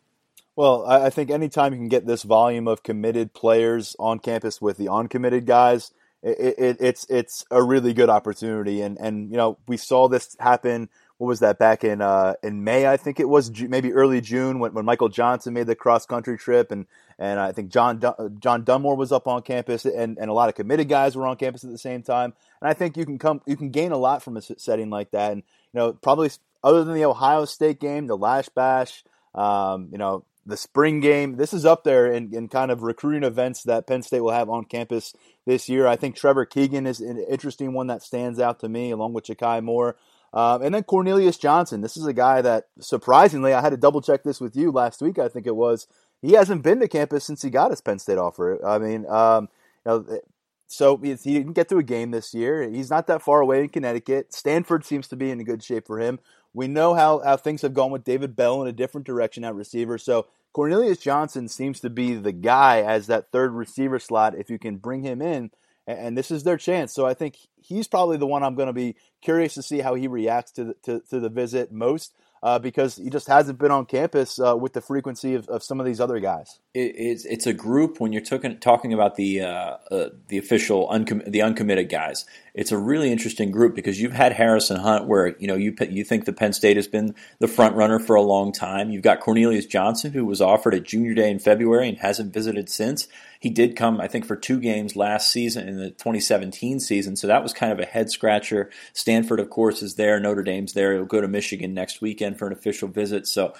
Well, I think anytime you can get this volume of committed players on campus with the uncommitted guys, it, it, it's it's a really good opportunity. And and you know we saw this happen what was that back in uh, in May? I think it was maybe early June when, when Michael Johnson made the cross country trip, and and I think John John Dunmore was up on campus, and, and a lot of committed guys were on campus at the same time. And I think you can come you can gain a lot from a setting like that, and you know probably other than the Ohio State game, the Lasch Bash, um, you know the spring game. This is up there in, in kind of recruiting events that Penn State will have on campus this year. I think Trevor Keegan is an interesting one that stands out to me, along with Ja'Kai Moore. Um, and then Cornelius Johnson. This is a guy that surprisingly, I had to double check this with you last week. I think it was. He hasn't been to campus since he got his Penn State offer. I mean, um, you know, so he didn't get to a game this year. He's not that far away in Connecticut. Stanford seems to be in good shape for him. We know how, how things have gone with David Bell in a different direction at receiver. So Cornelius Johnson seems to be the guy as that third receiver slot if you can bring him in and this is their chance. So I think he's probably the one I'm going to be curious to see how he reacts to the, to, to the visit most uh, because he just hasn't been on campus uh, with the frequency of, of, some of these other guys. It, it's, it's a group when you're talking talking about the uh, uh, the official uncom- the uncommitted guys. It's a really interesting group because you've had Harrison Hunt, where you know you you think the Penn State has been the front runner for a long time. You've got Cornelius Johnson, who was offered at Junior Day in February and hasn't visited since. He did come, I think, for two games last season in the 2017 season, so that was kind of a head scratcher. Stanford, of course, is there. Notre Dame's there. He'll go to Michigan next weekend for an official visit. So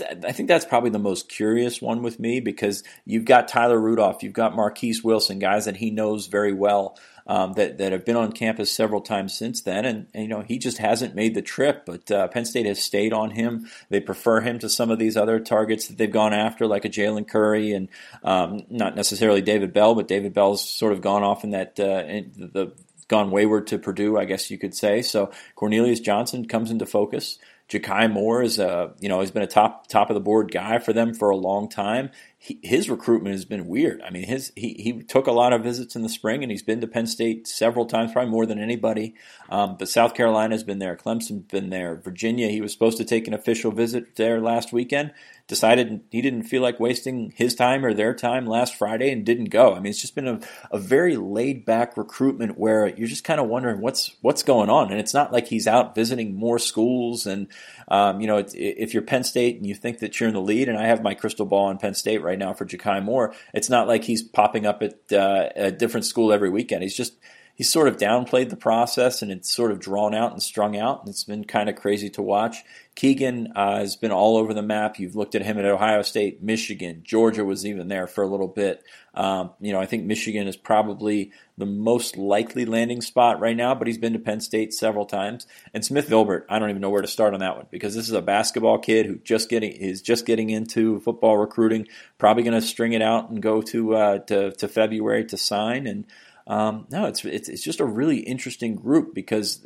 uh, I think that's probably the most curious one with me because you've got Tyler Rudolph, you've got Marquise Wilson, guys that he knows very well um, that that have been on campus several times since then, and, and you know he just hasn't made the trip. But uh, Penn State has stayed on him. They prefer him to some of these other targets that they've gone after, like a Jalen Curry and um, not necessarily David Bell, but David Bell's sort of gone off in that uh, in the gone wayward to Purdue, I guess you could say. So Cornelius Johnson comes into focus. Ja'Kai Moore is a you know he's been a top top of the board guy for them for a long time. He, his recruitment has been weird. I mean, his he he took a lot of visits in the spring, and he's been to Penn State several times, probably more than anybody. Um, but South Carolina's been there, Clemson's been there, Virginia. He was supposed to take an official visit there last weekend decided he didn't feel like wasting his time or their time last Friday and didn't go. I mean, it's just been a, a very laid back recruitment where you're just kind of wondering what's what's going on. And it's not like he's out visiting more schools. And um, you know, if you're Penn State and you think that you're in the lead, and I have my crystal ball on Penn State right now for Ja'Kai Moore, it's not like he's popping up at uh, a different school every weekend. He's just he's sort of downplayed the process and it's sort of drawn out and strung out. And it's been kind of crazy to watch. Keegan uh, has been all over the map. You've looked at him at Ohio State, Michigan, Georgia was even there for a little bit. Um, you know, I think Michigan is probably the most likely landing spot right now, but he's been to Penn State several times. And Smith Vilbert, I don't even know where to start on that one because this is a basketball kid who just getting is just getting into football recruiting. Probably going to string it out and go to, uh, to to February to sign and. Um, no, it's, it's it's just a really interesting group because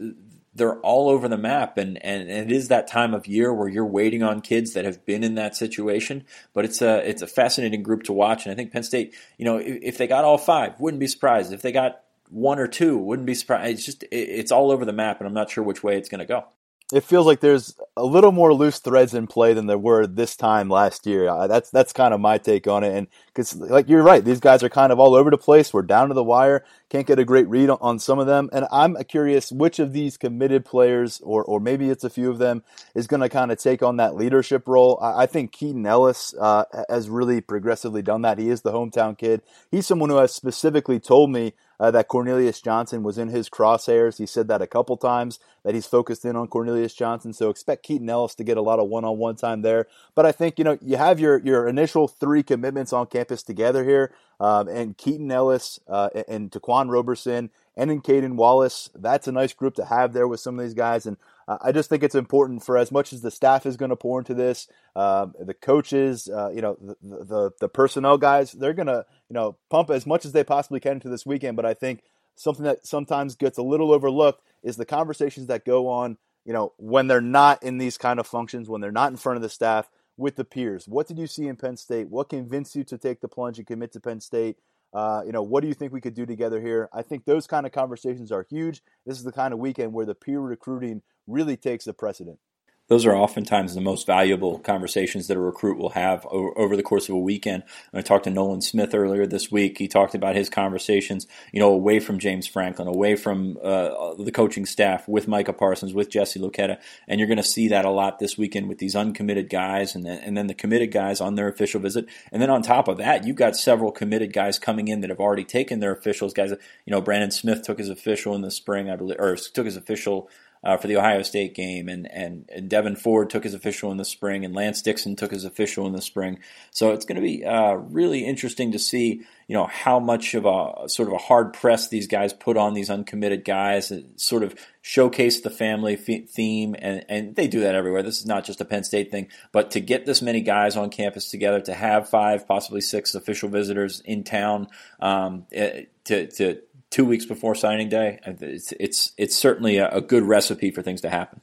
they're all over the map, and, and, and, it is that time of year where you're waiting on kids that have been in that situation. But it's a it's a fascinating group to watch, and I think Penn State, you know, if, if they got all five, wouldn't be surprised. If they got one or two, wouldn't be surprised. It's just it, it's all over the map, and I'm not sure which way it's going to go it feels like there's a little more loose threads in play than there were this time last year. Uh, that's that's kind of my take on it, and because like you're right, these guys are kind of all over the place. We're down to the wire, can't get a great read on some of them, and I'm curious which of these committed players, or or maybe it's a few of them, is going to kind of take on that leadership role. I, I think Keaton Ellis uh, has really progressively done that. He is the hometown kid. He's someone who has specifically told me uh, that Cornelius Johnson was in his crosshairs. He said that a couple times that he's focused in on Cornelius Johnson. So expect Keaton Ellis to get a lot of one-on-one time there. But I think you know you have your your initial three commitments on campus together here, um, and Keaton Ellis uh, and Ta'Quan Roberson and in Caden Wallace. That's a nice group to have there with some of these guys. And I just think it's important for as much as the staff is going to pour into this, uh, the coaches, uh, you know, the, the, the personnel guys, they're going to you know pump as much as they possibly can into this weekend. But I think something that sometimes gets a little overlooked is the conversations that go on, you know, when they're not in these kind of functions, when they're not in front of the staff with the peers. What did you see in Penn State? What convinced you to take the plunge and commit to Penn State? Uh, you know, what do you think we could do together here? I think those kind of conversations are huge. This is the kind of weekend where the peer recruiting really takes the precedent. Those are oftentimes the most valuable conversations that a recruit will have over, the course of a weekend. I talked to Nolan Smith earlier this week. He talked about his conversations, you know, away from James Franklin, away from uh, the coaching staff, with Micah Parsons, with Jesse Luketa, and you're going to see that a lot this weekend with these uncommitted guys, and then, and then the committed guys on their official visit, and then on top of that, you've got several committed guys coming in that have already taken their officials. Guys, you know, Brandon Smith took his official in the spring, I believe, or took his official uh, for the Ohio State game, and, and, and Devyn Ford took his official in the spring, and Lance Dixon took his official in the spring. So it's going to be uh, really interesting to see, you know, how much of a sort of a hard press these guys put on these uncommitted guys, and sort of showcase the family f- theme, and and they do that everywhere. This is not just a Penn State thing, but to get this many guys on campus together, to have five, possibly six official visitors in town, um, eh, to to two weeks before signing day. It's it's, it's certainly a, a, good recipe for things to happen.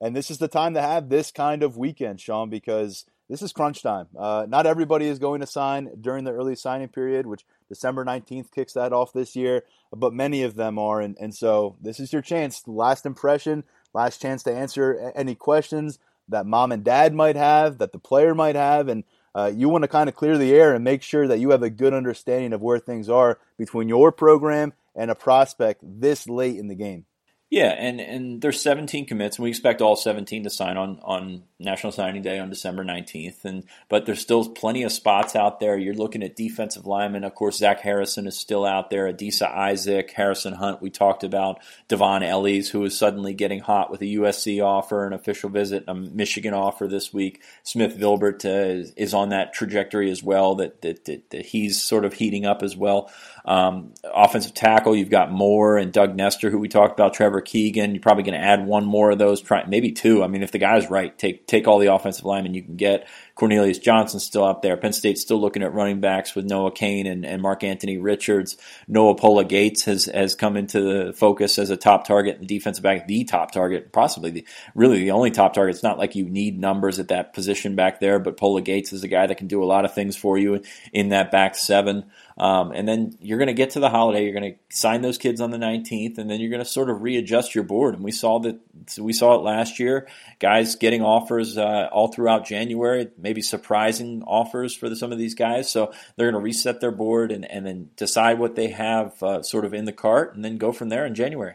And this is the time to have this kind of weekend, Sean, because this is crunch time. Uh, not everybody is going to sign during the early signing period, which December 19th kicks that off this year, but many of them are. And, and so this is your chance, last impression, last chance to answer any questions that mom and dad might have, that the player might have. And uh, you want to kind of clear the air and make sure that you have a good understanding of where things are between your program and a prospect this late in the game. Yeah, and, and there's 17 commits, and we expect all 17 to sign on, on National Signing Day on December 19th. And but there's still plenty of spots out there. You're looking at defensive linemen. Of course, Zach Harrison is still out there. Adisa Isaac, Harrison Hunt. We talked about Devon Ellies, who is suddenly getting hot with a USC offer, an official visit, a Michigan offer this week. Smith Vilbert uh, is on that trajectory as well. That, that that, that he's sort of heating up as well. Um, offensive tackle, you've got Moore and Doug Nester, who we talked about. Trevor Keegan. You're probably going to add one more of those, try, maybe two. I mean, if the guy's right, take take all the offensive linemen you can get. Cornelius Johnson's still out there. Penn State's still looking at running backs with Noah Cain and, and Mark Anthony Richards. Noah Pola Gates has has come into the focus as a top target and defensive back, the top target, possibly the really the only top target. It's not like you need numbers at that position back there, but Pola Gates is a guy that can do a lot of things for you in that back seven. Um, and then you're going to get to the holiday. You're going to sign those kids on the 19th, and then you're going to sort of readjust your board. And we saw that we saw it last year. Guys getting offers uh, all throughout January, maybe surprising offers for the, some of these guys. So they're going to reset their board and, and then decide what they have uh, sort of in the cart, and then go from there in January.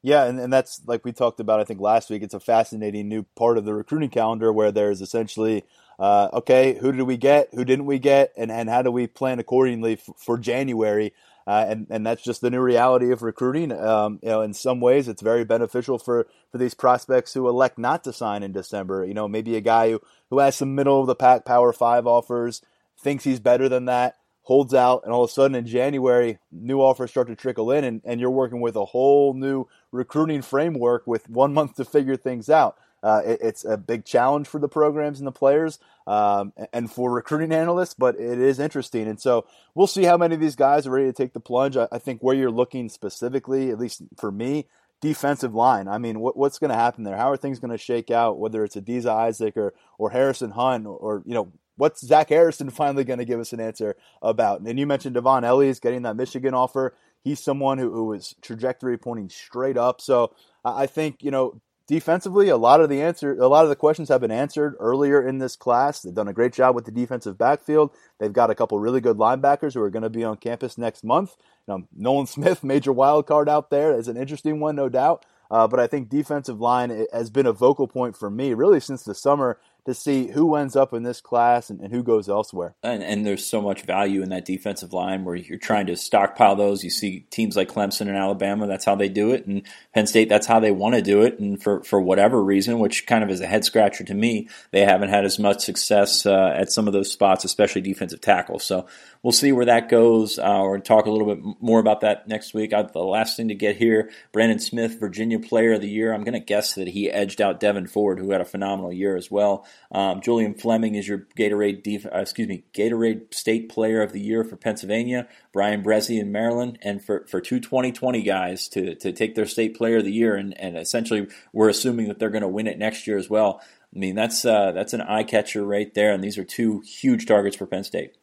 Yeah, and, and that's like we talked about, I think, last week. It's a fascinating new part of the recruiting calendar where there's essentially uh, okay, who did we get? Who didn't we get? And, and how do we plan accordingly f- for January? Uh, and and that's just the new reality of recruiting. Um, you know, in some ways, it's very beneficial for, for these prospects who elect not to sign in December. You know, maybe a guy who, who has some middle of the pack Power Five offers, thinks he's better than that, holds out, and all of a sudden in January, new offers start to trickle in, and, and you're working with a whole new recruiting framework with one month to figure things out. Uh, it, it's a big challenge for the programs and the players um, and for recruiting analysts, but it is interesting. And so we'll see how many of these guys are ready to take the plunge. I, I think where you're looking specifically, at least for me, defensive line. I mean, what, what's going to happen there? How are things going to shake out? Whether it's Adisa Isaac or or Harrison Hunt or, or you know what's Zach Harrison finally going to give us an answer about? And you mentioned Devon Ellies getting that Michigan offer. He's someone who, who is trajectory pointing straight up. So I think you know defensively, a lot of the answer, a lot of the questions have been answered earlier in this class. They've done a great job with the defensive backfield. They've got a couple really good linebackers who are going to be on campus next month. You know, Nolan Smith, major wild card out there, is an interesting one, no doubt. Uh, but I think defensive line has been a vocal point for me really since the summer to see who ends up in this class and, and who goes elsewhere. And, and, there's so much value in that defensive line where you're trying to stockpile those. You see teams like Clemson and Alabama, that's how they do it, and Penn State, that's how they want to do it. And for, for whatever reason, which kind of is a head scratcher to me, they haven't had as much success uh, at some of those spots, especially defensive tackle. So we'll see where that goes. Uh, we're talk a little bit more about that next week. Uh, the last thing to get here Brandon Smith, Virginia Player of the Year. I'm going to guess that he edged out Devyn Ford, who had a phenomenal year as well. Um, Julian Fleming is your Gatorade, def- uh, excuse me, Gatorade State Player of the Year for Pennsylvania. Bryan Bresee in Maryland, and for, for two 2020 guys to, to take their State Player of the Year, and, and essentially we're assuming that they're going to win it next year as well. I mean, that's uh, that's an eye catcher right there, and these are two huge targets for Penn State.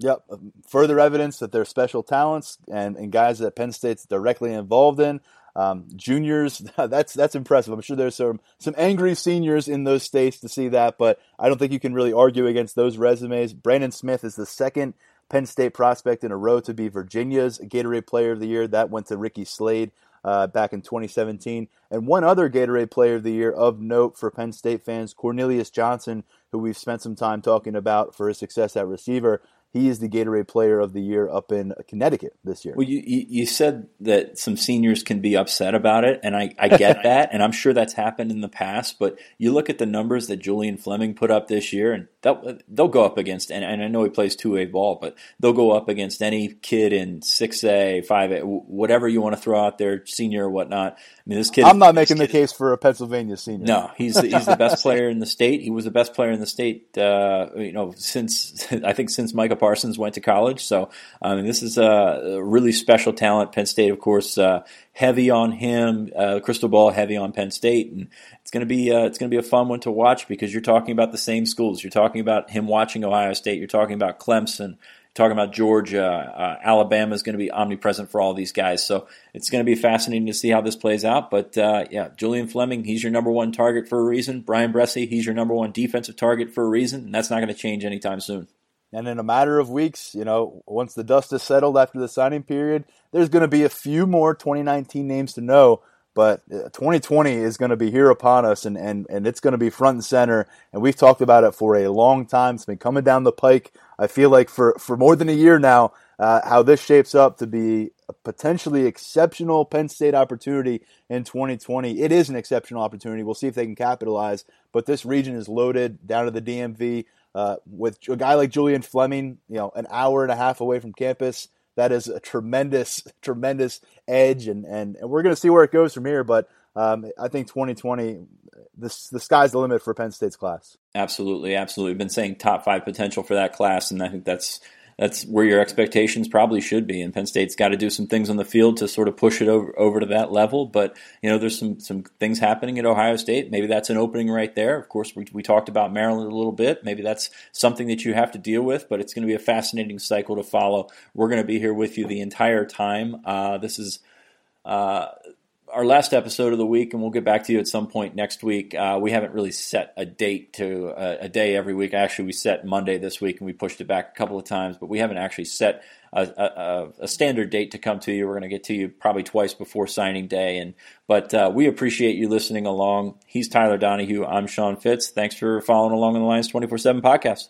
Yep. Further evidence that they're special talents and, and guys that Penn State's directly involved in. Um, juniors, that's that's impressive. I'm sure there's some some angry seniors in those states to see that, but I don't think you can really argue against those resumes. Brandon Smith is the second Penn State prospect in a row to be Virginia's Gatorade Player of the Year. That went to Ricky Slade uh, back in 2017. And one other Gatorade Player of the Year of note for Penn State fans, Cornelius Johnson, who we've spent some time talking about for his success at receiver he is the Gatorade Player of the Year up in Connecticut this year. Well, you, you said that some seniors can be upset about it, and I, I get that, and I'm sure that's happened in the past. But you look at the numbers that Julian Fleming put up this year, and they'll, they'll go up against, and, and I know he plays two A ball, but they'll go up against any kid in six A, five A, whatever you want to throw out there, senior or whatnot. Mean, this kid. I'm not making the case for a Pennsylvania senior. No, he's he's the best player in the state. He was the best player in the state, uh, you know, since I think since Micah Parsons went to college. So I mean, this is a really special talent. Penn State, of course, uh, heavy on him. Uh, Crystal Ball heavy on Penn State, and it's to be uh, it's going to be a fun one to watch because you're talking about the same schools. You're talking about him watching Ohio State. You're talking about Clemson talking about Georgia, uh, Alabama is going to be omnipresent for all these guys. So it's going to be fascinating to see how this plays out. But uh, yeah, Julian Fleming, he's your number one target for a reason. Bryan Bresee, he's your number one defensive target for a reason, and that's not going to change anytime soon. And in a matter of weeks, you know, once the dust is settled after the signing period, there's going to be a few more 2019 names to know. But 2020 uh, is going to be here upon us, and, and, and it's going to be front and center. And we've talked about it for a long time. It's been coming down the pike. I feel like for, for more than a year now, uh, how this shapes up to be a potentially exceptional Penn State opportunity in 2020. It is an exceptional opportunity. We'll see if they can capitalize. But this region is loaded down to the DMV. Uh, with a guy like Julian Fleming, you know, an hour and a half away from campus, that is a tremendous, tremendous edge, and and, and we're going to see where it goes from here. But um, I think 2020, this the sky's the limit for Penn State's class. Absolutely, absolutely. We've been saying top five potential for that class, and I think that's that's where your expectations probably should be. And Penn State's got to do some things on the field to sort of push it over, over to that level. But you know, there's some some things happening at Ohio State. Maybe that's an opening right there. Of course, we, we talked about Maryland a little bit. Maybe that's something that you have to deal with. But it's going to be a fascinating cycle to follow. We're going to be here with you the entire time. Uh, this is. Uh, our last episode of the week, and we'll get back to you at some point next week. Uh, we haven't really set a date to uh, a day every week. Actually, we set Monday this week, and we pushed it back a couple of times, but we haven't actually set a, a, a standard date to come to you. We're going to get to you probably twice before signing day, and but uh, we appreciate you listening along. He's Tyler Donohue. I'm Sean Fitz. Thanks for following along on the Lions 24/7 podcast.